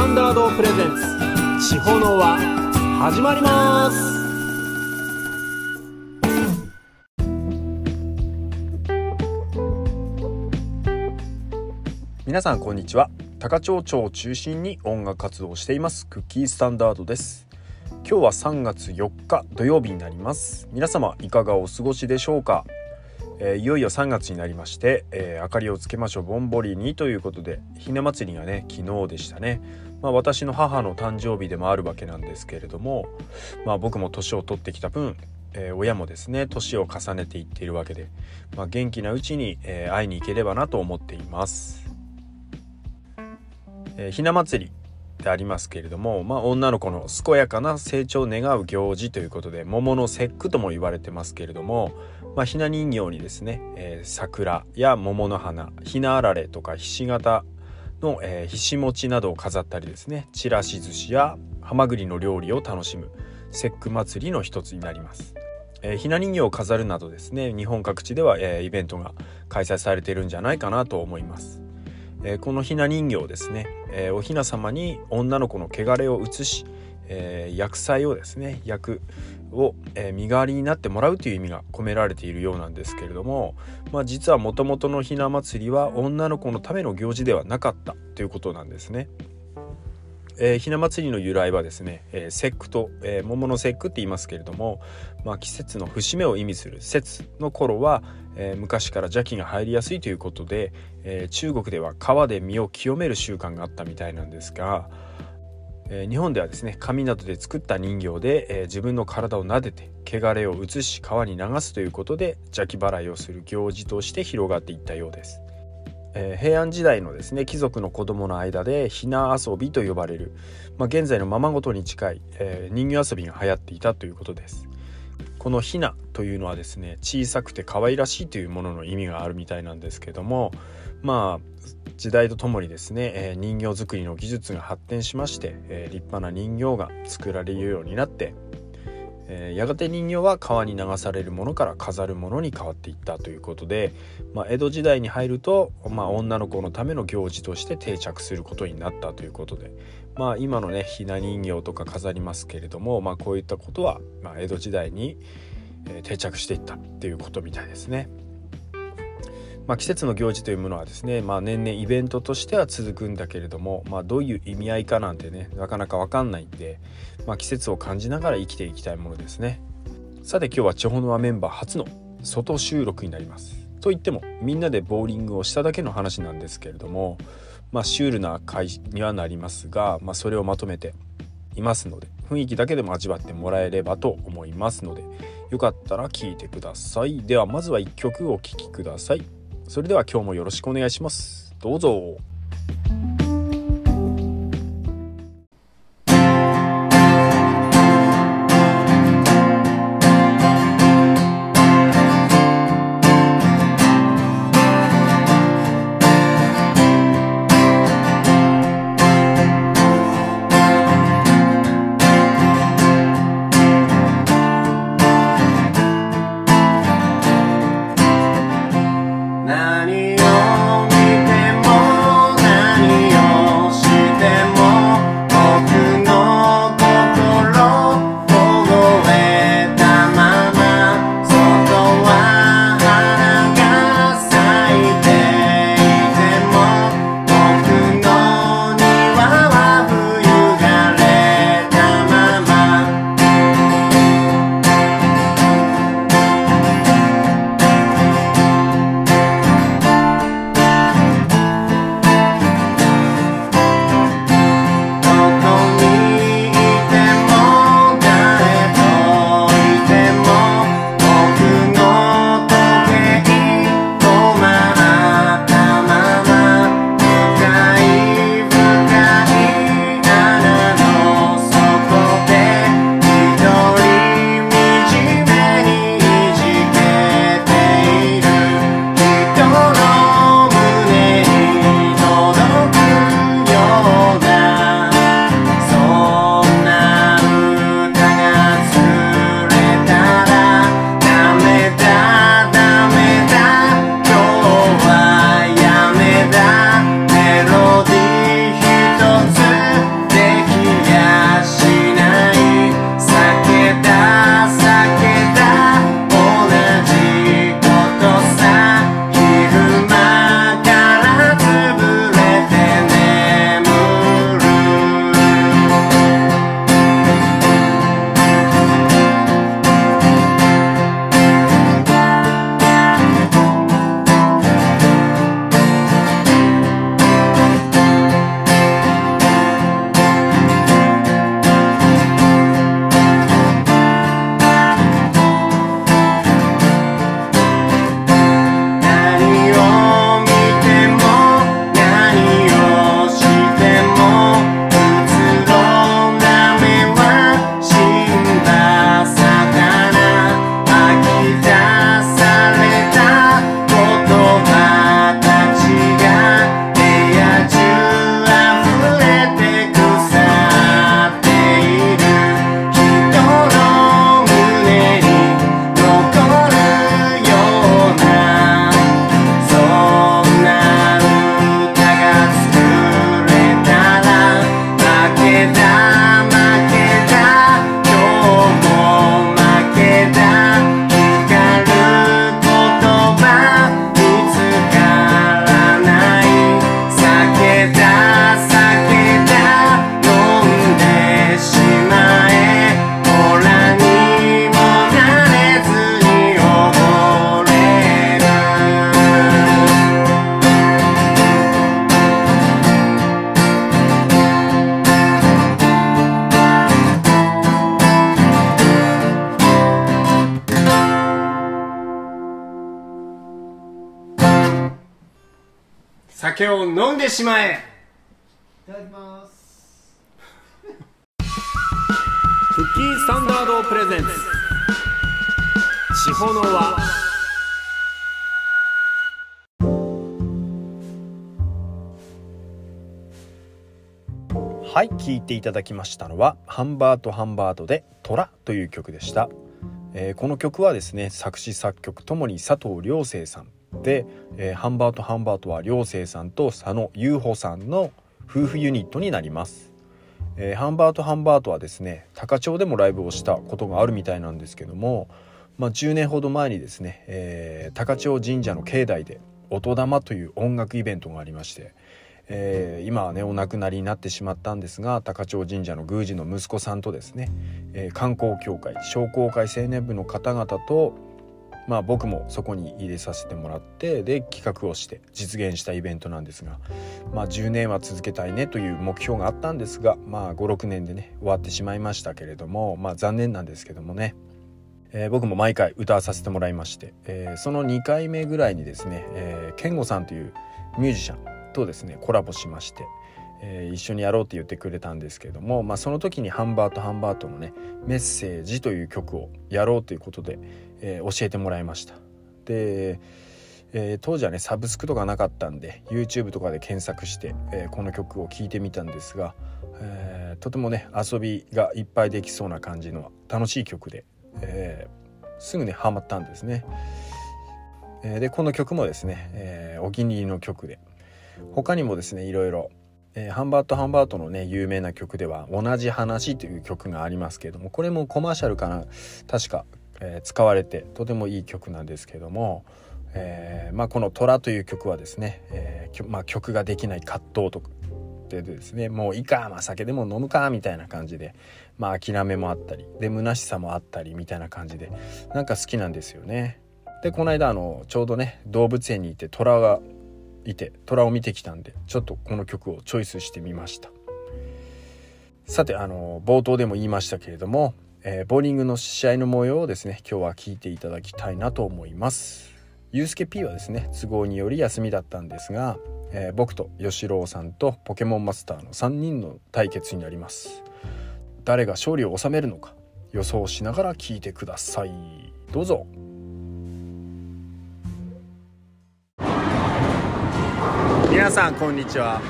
タンダードプレゼンツ。地方の輪始まります。皆さんこんにちは。高千穂町を中心に音楽活動をしています。クッキースタンダードです。今日は3月4日土曜日になります。皆様いかがお過ごしでしょうか、えー、いよいよ3月になりまして、えー、明かりをつけましょう。ぼんぼりにということでひな祭りがね昨日でしたね。まあ、私の母の誕生日でもあるわけなんですけれども、まあ、僕も年を取ってきた分、えー、親もですね年を重ねていっているわけで、まあ、元気なうちに、えー、会いに行ければなと思っています。えー、ひな祭りでありますけれども、まあ、女の子の健やかな成長を願う行事ということで桃の節句とも言われてますけれども、まあ、ひな人形にですね、えー、桜や桃の花ひなあられとかひし形の、えー、ひし餅などを飾ったりですねちらし寿司やはまぐりの料理を楽しむ節句祭りの一つになります。えー、ひな人形を飾るなどですね日本各地では、えー、イベントが開催されているんじゃないかなと思います。えー、このひな人形ですね、えー、おひな様に女の子の汚れを移し、えー、薬剤をですね薬を、え身代わりになってもらうという意味が込められているようなんですけれども、まあ、実はもともとのひな祭りは女の子のための行事ではなかったということなんですね。えー、ひな祭りの由来はですね、えー、節句と、えー、桃の節句って言いますけれども、まあ、季節の節目を意味する節の頃は、えー、昔から邪気が入りやすいということで、えー、中国では川で身を清める習慣があったみたいなんですが、え、日本ではですね紙などで作った人形で、え、自分の体を撫でて汚れを移し川に流すということで邪気払いをする行事として広がっていったようです。え、平安時代のですね貴族の子供の間でひな遊びと呼ばれる、まあ、現在のままごとに近い、えー、人形遊びが流行っていたということです。このひなというのはですね小さくて可愛らしいというものの意味があるみたいなんですけどもまあ時代とともにですね、え、人形作りの技術が発展しまして、え、立派な人形が作られるようになってえ、やがて人形は川に流されるものから飾るものに変わっていったということで、まあ、江戸時代に入ると、まあ、女の子のための行事として定着することになったということで、まあ、今のねひな人形とか飾りますけれども、ま、こういったことは、ま、江戸時代に、定着していったっていうことみたいですね。まあ、季節の行事というものはですね、まあ、年々イベントとしては続くんだけれども、まあ、どういう意味合いかなんてねなかなか分かんないんで、ま、季節を感じながら生きていきたいものですね。さて今日は地方のメンバー初の外収録になります。と言ってもみんなでボーリングをしただけの話なんですけれどもまシュールな回にはなりますが、ま、それをまとめていますので雰囲気だけでも味わってもらえればと思いますのでよかったら聴いてください。ではまずは1曲お聴きください。それでは今日もよろしくお願いします。どうぞ。しまえいただきます。クッキースタンダードプレゼンツ。地方の輪はい聴いていただきましたのはハンバートハンバートで虎という曲でした、えーこの曲はですね作詞作曲ともに佐藤良生さんで、えーハンバートハンバートは良生さんと佐野優穂さんの夫婦ユニットになります、えーハンバートハンバートはですね高千穂でもライブをしたことがあるみたいなんですけども、まあ、10年ほど前にですね、えー高千穂神社の境内で音玉という音楽イベントがありましてえー今はねお亡くなりになってしまったんですが高千穂神社の宮司の息子さんとですね、えー観光協会商工会青年部の方々と、まあ、僕もそこに入れさせてもらってで企画をして実現したイベントなんですが、まあ、10年は続けたいねという目標があったんですが、まあ、56年でね終わってしまいましたけれども、まあ、残念なんですけどもね。えー僕も毎回歌わさせてもらいまして、えーその2回目ぐらいにですね、えー、健吾さんというミュージシャンとですねコラボしまして、一緒にやろうって言ってくれたんですけれども、まあ、その時にハンバートハンバートのね「メッセージ」という曲をやろうということで、えー教えてもらいました。でえー当時はねサブスクとかなかったんで YouTube とかで検索して、えーこの曲を聴いてみたんですが、えーとてもね遊びがいっぱいできそうな感じの楽しい曲で、えすぐねハマったんですね。えでこの曲もですね、えお気に入りの曲で他にもですねいろいろ、えーハンバートハンバートのね有名な曲では「同じ話」という曲がありますけれどもこれもコマーシャルかな確か、えー使われてとてもいい曲なんですけども、えーまあ、この「虎」という曲はですね、えーまあ、曲ができない葛藤とかでですねもういいか、まあ、酒でも飲むかみたいな感じで、まあ、諦めもあったりで虚しさもあったりみたいな感じでなんか好きなんですよね。でこの間あのちょうどね動物園に行って虎がいて虎を見てきたんでちょっとこの曲をチョイスしてみましたさてあの冒頭でも言いましたけれども、えーボーリングの試合の模様をですね今日は聞いていただきたいなと思います。ゆうすけ P はですね都合により休みだったんですが、えー僕と吉郎さんとポケモンマスターの3人の対決になります。誰が勝利を収めるのか予想しながら聞いてください。どうぞ。皆さんこんにちは。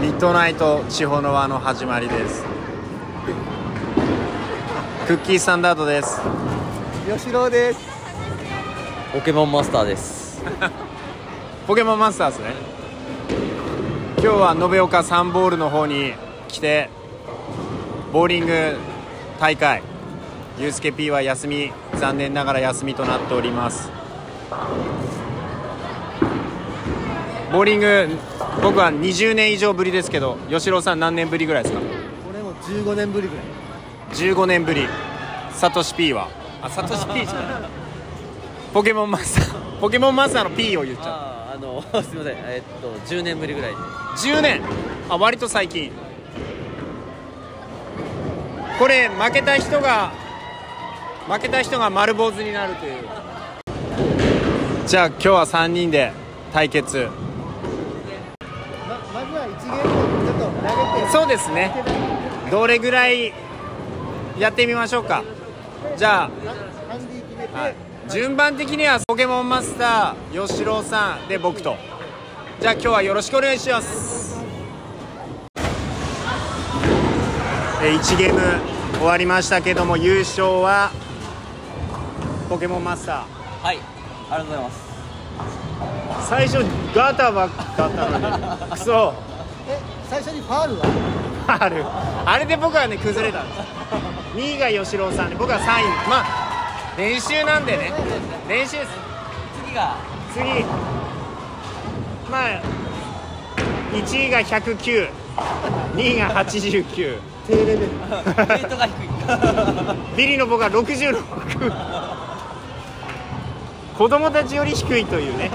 ミッドナイト地方の輪の始まりです。クッキースタンダードです。吉郎です。ポケモンマスターです。ポケモンマスターズね。今日は延岡サンボールの方に来てボーリング大会。ゆうすけ P は休み残念ながら休みとなっております。ボーリング僕は20年以上ぶりですけど吉郎さん何年ぶりぐらいですか？俺も15年ぶりぐらい15年ぶり。サトシ P は。あサトシ P じゃない。ポケモンマスター。ポケモンマスターの P を言っちゃう。ああ、あの、すみません、えっと、10年ぶりぐらいで。10年。あ割と最近。これ負けた人が負けた人が丸坊主になるという。じゃあ今日は3人で対決。ままずは1ゲームちょっと投げて。そうですね。どれぐらいやってみましょうか。じゃあ、はい、順番的にはポケモンマスター吉郎さんで僕と。じゃあ今日はよろしくお願いします。えー1ゲーム終わりましたけども優勝はポケモンマスター。はい、ありがとうございます。最初ガタばっかだったのにクソえ最初にファールは？あるあれで僕はね崩れたんです2位が吉郎さんで僕は3位まあ練習なんでね。練習です。次が、次。まあ1位が1092位が89低レベル。レートが低い。ビリの僕は66子供たちより低いというね。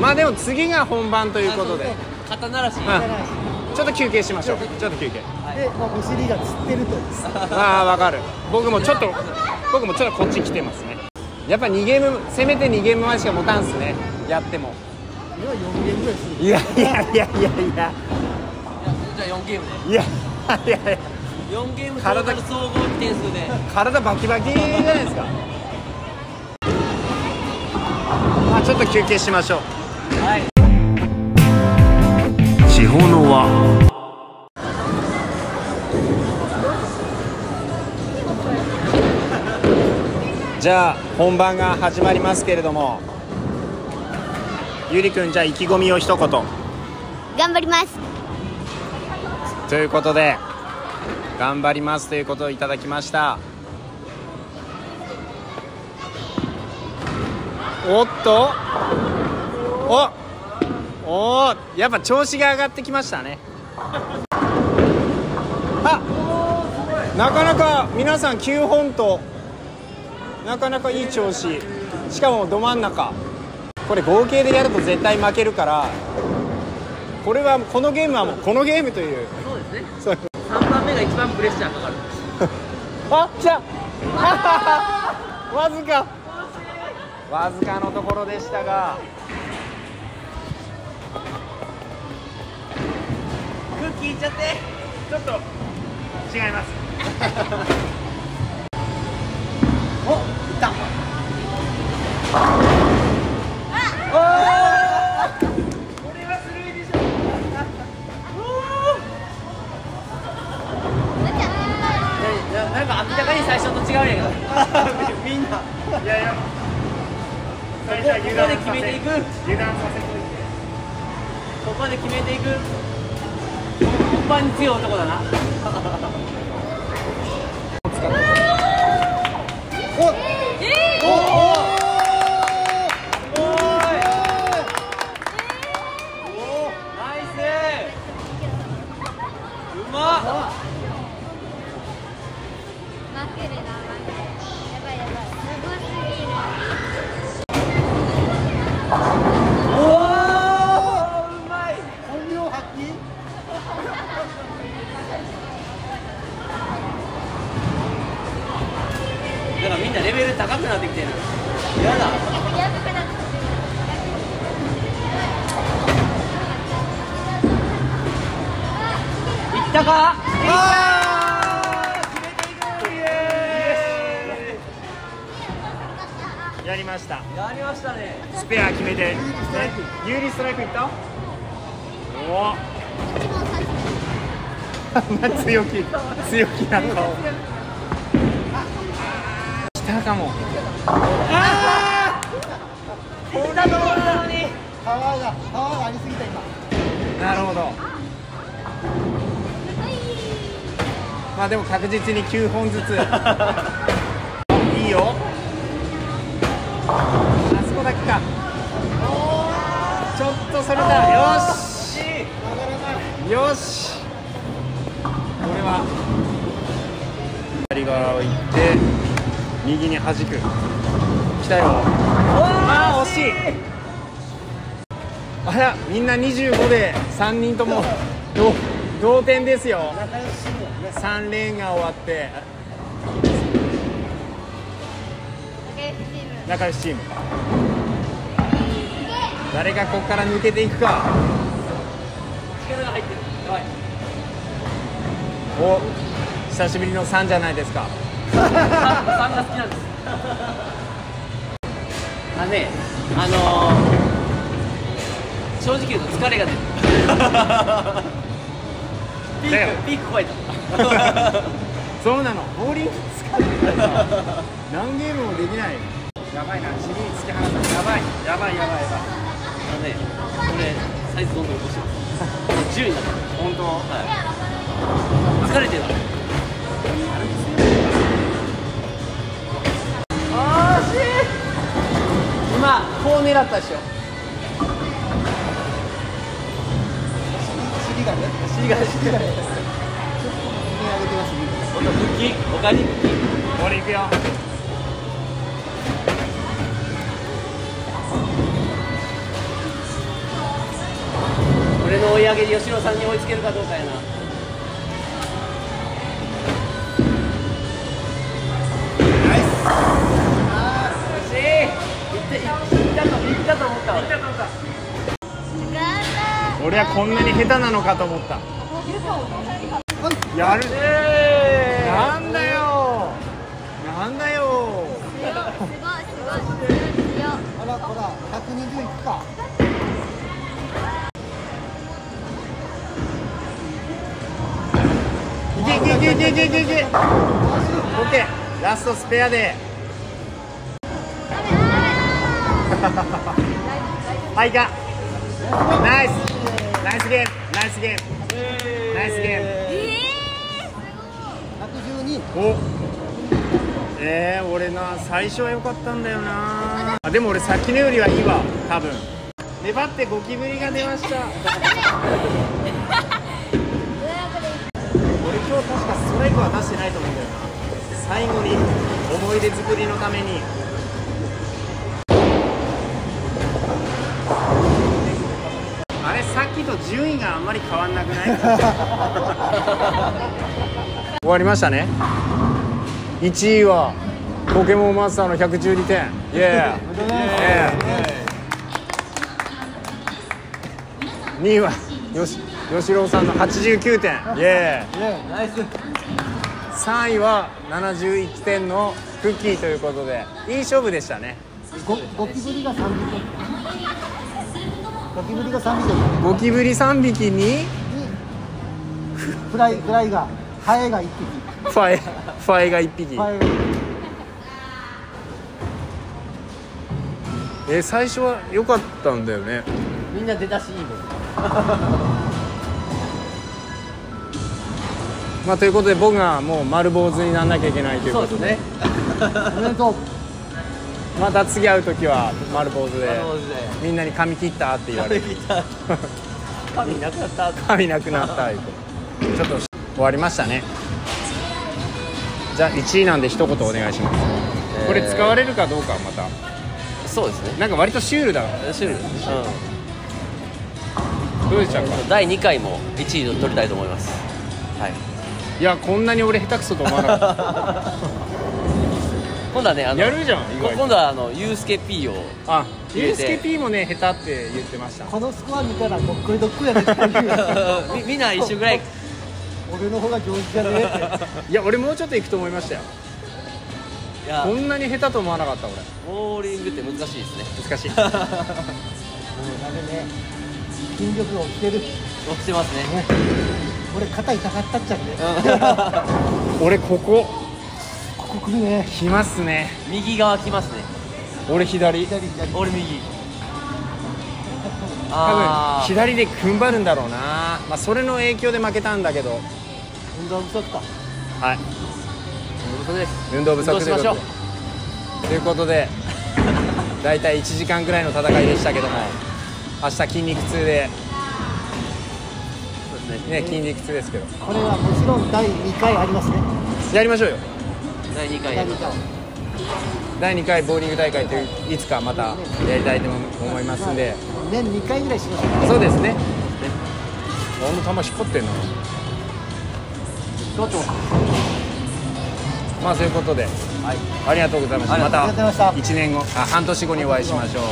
まあでも次が本番ということで、肩慣らし。うん。はちょっと休憩しましょう。ちょっと休憩で、まあ、お尻がつってると。ああわかる。僕もちょっと僕もちょっとこっち来てますね。やっぱ2ゲームせめて2ゲームまでしか持たんすね。やっても。今4ゲームぐらいする。いやいやいやいやいや。いやじゃあ4ゲームで。いやいやいや。4ゲーム体総合点数で。体バキバキじゃないですか。まあちょっと休憩しましょう。はい。地方の輪じゃあ本番が始まりますけれどもゆりくんじゃあ意気込みを一言。頑張ります。ということで頑張りますということをいただきました。おっと。おおーやっぱ調子が上がってきましたね。あなかなか皆さん9本となかなかいい調子。しかもど真ん中。これ合計でやると絶対負けるから。これはこのゲームはもうこのゲームという。そうですね。そう。3番目が一番プレッシャーかかる。あじゃあわずか。わずかのところでしたが。空気いっちゃって。ちょっと違います おいった。いやなんか明らかに最初と違うんやけどみんな。いやいやここここで決めていく。油断させといてここで決めていく。本番に強い男だな ナみんなレベル高くなってきてる。やだ。いったか？やりました。やりましたね。スペア決めて。有利ストライクいった？お。お 強気。強気な顔。来たかもいったところなのにパワーがパワーがありすぎた今。なるほど。まあでも確実に9本ずつ。いいよ。あそこだけか。ちょっとそれだ。よし。よし。これは。左側を行って右に弾く。来たよあー惜しい。あらみんな25で3人とも。同同点ですよ。3レーンが終わって。仲良しチーム。誰がここから抜けていくか。力が入ってる。お久しぶりの3じゃないですか3が好きなんですあねあのー、正直言うと疲れが出る。ピークピーク超えた。そうなの。ボーリング使ってたさ何ゲームもできないやばいな尻に突き放した。やばいやばいやばいやばいあのねこれサイズどんどん落としてますもう10になってる本当はい疲れてるあ今こう狙ったでしょ。尻がね。尻が尻が上げてますね。今度復帰おかえり復帰ボールいくよ俺の追い上げで吉野さんに追いつけるかどうかやな俺はこんなに下手なのかと思った。やる。なんだよ。なんだよ。すごいすごいほらほら120いくか。いけいけいけいけいけいけ。いけオッケー。ラストスペアで はいかナイスナイスゲームナイスゲームナイスゲーム112お。えー、俺な最初は良かったんだよな。あでも俺さっきのよりはいいわ多分。粘ってゴキブリが出ました。俺今日確かストライクは出してないと思うんだよな。最後に思い出作りのために順位があんまり変わんなくない？終わりましたね。1位はポケモンマスターの112点。イエー2位はよし吉郎さんの89点。イエーナイ。ス3位は71点のクッキーということでいい勝負でしたね。ゴゴキブリが3匹ゴキブリが3匹。ゴキブリ3匹に？に。フライフライがハエが1匹。ファエファエが1匹。ハエが1え最初は良かったんだよね。みんな出だしいいもん。まあということで僕がもう丸坊主にならなきゃいけないというそうですことでね。匹 おめでとうまた次会う時は丸坊主でみんなに髪切ったって言われる。髪なくなった？髪なくなったちょっと終わりましたね。じゃあ1位なんで一言お願いします、これ使われるかどうかはまた。そうですね。なんか割とシュールだシュールうどうでしたか？ん第2回も1位を取りたいと思います。はい。いやこんなに俺下手くそと思わなかった 今度はねあのやるじゃん意外と。今度はあのユースケ P をあ入れて。ユースケ P もね下手って言ってました。このスコア見たらどっこいどっこいやねって言うよみみんな一緒ぐらい。俺の方が上手じゃねえって。いや俺もうちょっと行くと思いましたよ。いや。こんなに下手と思わなかった俺。ボーリングって難しいですね。難しい。もうダメね。筋力が落ちてる。落ちてますね。俺肩痛かったっちゃね 俺ここここ来るね。来ますね。右側来ますね。俺左。左左。俺右。多あ分左で踏ん張るんだろうな。まあそれの影響で負けたんだけど。運動不足か。はい。そうです。運動不足ということで運動しましょう。ということで大体1時間ぐらいの戦いでしたけども明日筋肉痛で。そうですね。ね筋肉痛ですけど。これはもちろん第2回ありますね。やりましょうよ第2回やり第2回ボーリング大会といういつかまたやりたいと思いますんで。年2回ぐらい。しましょうそうですね。あの球引っ張ってんなどうぞ。まあそういうことで、ありがとうございました。まありがとうございました。た1年後あ半年後にお会いしましょう。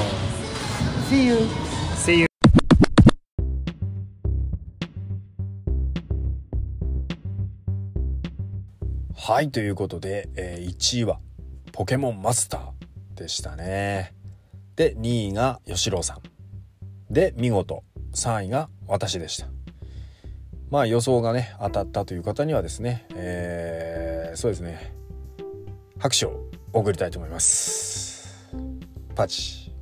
See you はいということで、えー1位はポケモンマスターでしたね。で2位が吉郎さん。で見事3位が私でした。まあ予想がね当たったという方にはですね、えーそうですね。拍手を送りたいと思います。パチ。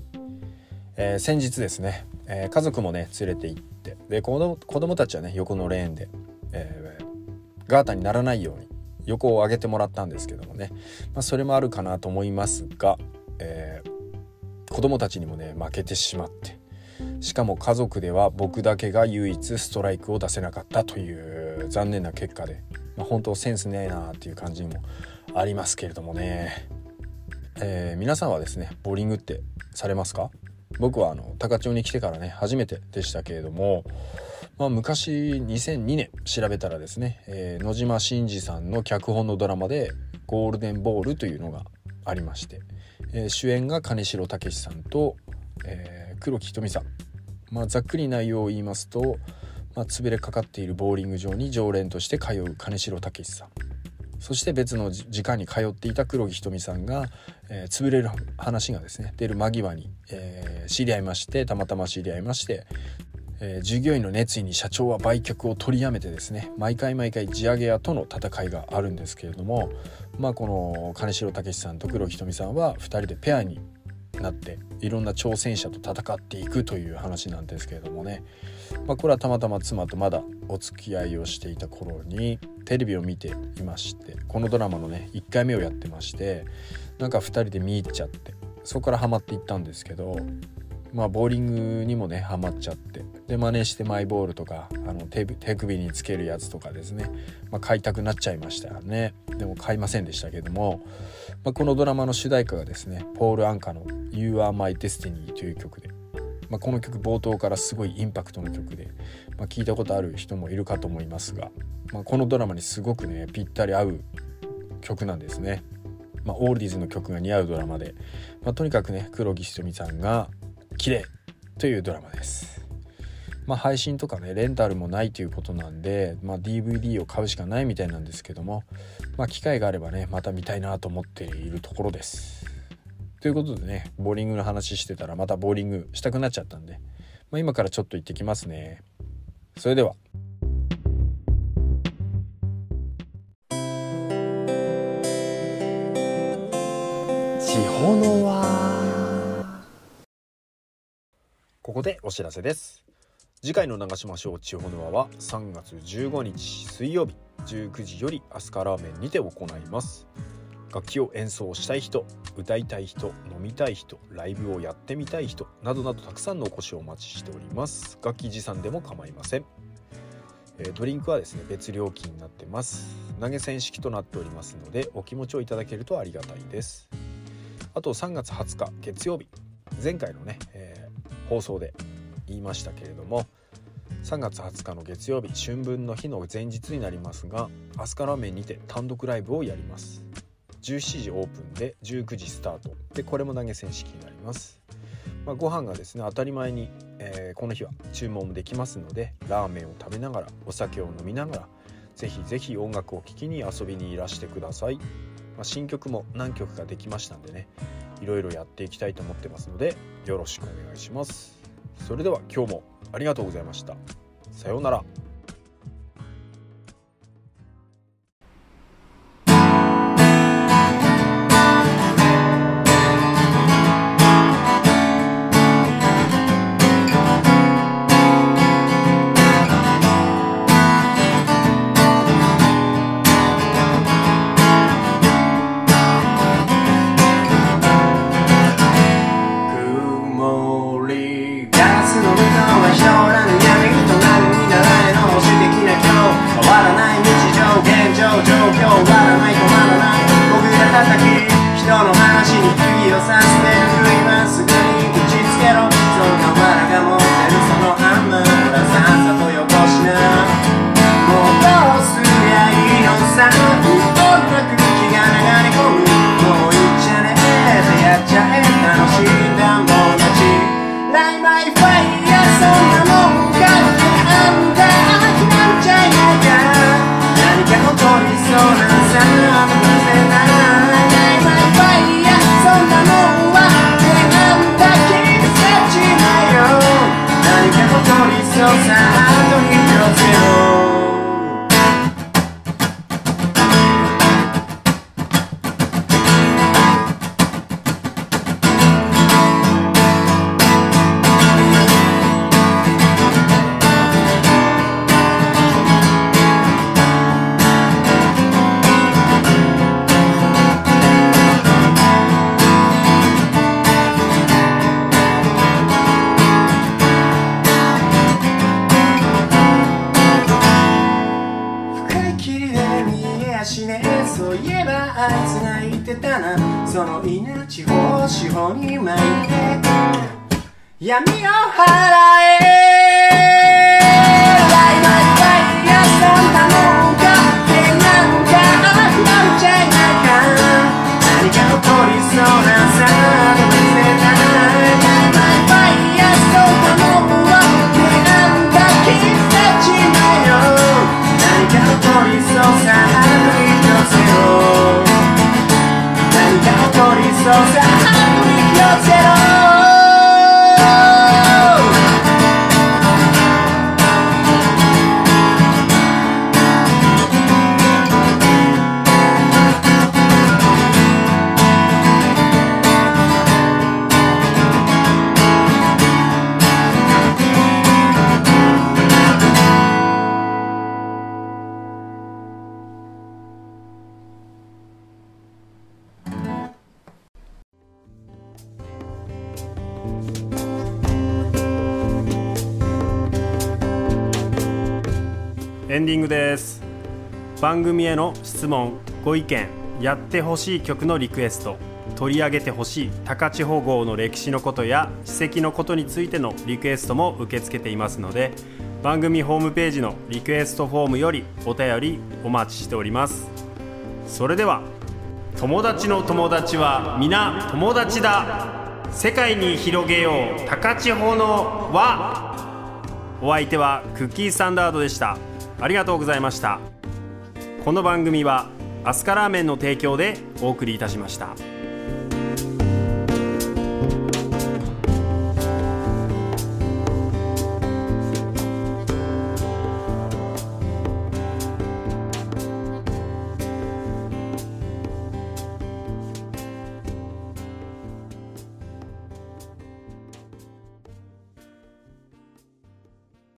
えー先日ですね、えー家族もね連れて行ってで子供子供たちはね横のレーンで、えーガータにならないように横を上げてもらったんですけどもね、まあ、それもあるかなと思いますが、えー子供たちにもね負けてしまってしかも家族では僕だけが唯一ストライクを出せなかったという残念な結果で、まあ、本当センスねえなっていう感じもありますけれどもね、えー皆さんはですねボーリングってされますか？僕はあの高千穂に来てからね初めてでしたけれども、まあ、昔2002年調べたらですね、えー野島伸司さんの脚本のドラマで「ゴールデンボール」というのがありまして、えー主演が金城武さんと、えー黒木瞳さん。まあ、ざっくり内容を言いますと、まあ、潰れかかっているボーリング場に常連として通う金城武さん。そして別の時間に通っていた黒木ひとみさんが、えー、潰れる話がですね出る間際に、えー、知り合いましてたまたま知り合いまして、えー、従業員の熱意に社長は売却を取りやめてですね毎回毎回地上げ屋との戦いがあるんですけれどもまあこの金城武さんと黒木ひとみさんは2人でペアになっていろんな挑戦者と戦っていくという話なんですけれどもね、まあ、これはたまたま妻とまだお付き合いをしていた頃にテレビを見ていましてこのドラマのね1回目をやってましてなんか2人で見入っちゃってそこからハマっていったんですけどまあボーリングにもねハマっちゃって。で真似してマイボールとかあの手首につけるやつとかですね、まあ、買いたくなっちゃいましたよね。でも買いませんでしたけども、まあ、このドラマの主題歌がですねポール・アンカの「You Are My Destiny」という曲で、まあ、この曲冒頭からすごいインパクトの曲で、まあ、聞いたことある人もいるかと思いますが、まあ、このドラマにすごくねぴったり合う曲なんですね。まあ、オールディーズの曲が似合うドラマで、まあ、とにかくね黒木ひとみさんが綺麗というドラマです。まあ、配信とかねレンタルもないということなんで、まあ、DVD を買うしかないみたいなんですけども、まあ、機会があればねまた見たいなと思っているところです。ということでねボーリングの話してたらまたボーリングしたくなっちゃったんで、まあ、今からちょっと行ってきますね。それではでお知らせです。次回の長島省地方の輪は3月15日水曜日19時よりアスカラーメンにて行います。楽器を演奏したい人歌いたい人飲みたい人ライブをやってみたい人などなどたくさんのお越しをお待ちしております。楽器持参でも構いません。ドリンクはですね別料金になってます。投げ銭式となっておりますのでお気持ちをいただけるとありがたいです。あと3月20日月曜日。前回のね、えー放送で言いましたけれども3月20日の月曜日春分の日の前日になりますがアスカラーメンにて単独ライブをやります。17時オープンで19時スタート。でこれも投げ銭式になります、まあ、ご飯がですね当たり前に、えーこの日は注文もできますのでラーメンを食べながらお酒を飲みながらぜひぜひ音楽を聴きに遊びにいらしてください、まあ、新曲も何曲かできましたんでねいろいろやっていきたいと思ってますのでよろしくお願いします。それでは今日もありがとうございました。さようなら。番組への質問ご意見やってほしい曲のリクエスト取り上げてほしい高千穂号の歴史のことや史跡のことについてのリクエストも受け付けていますので番組ホームページのリクエストフォームよりお便りお待ちしております。それでは友達の友達は皆友達だ。世界に広げよう高千穂の輪。お相手はクッキーサンダードでした。ありがとうございました。この番組はアスカラーメンの提供でお送りいたしました。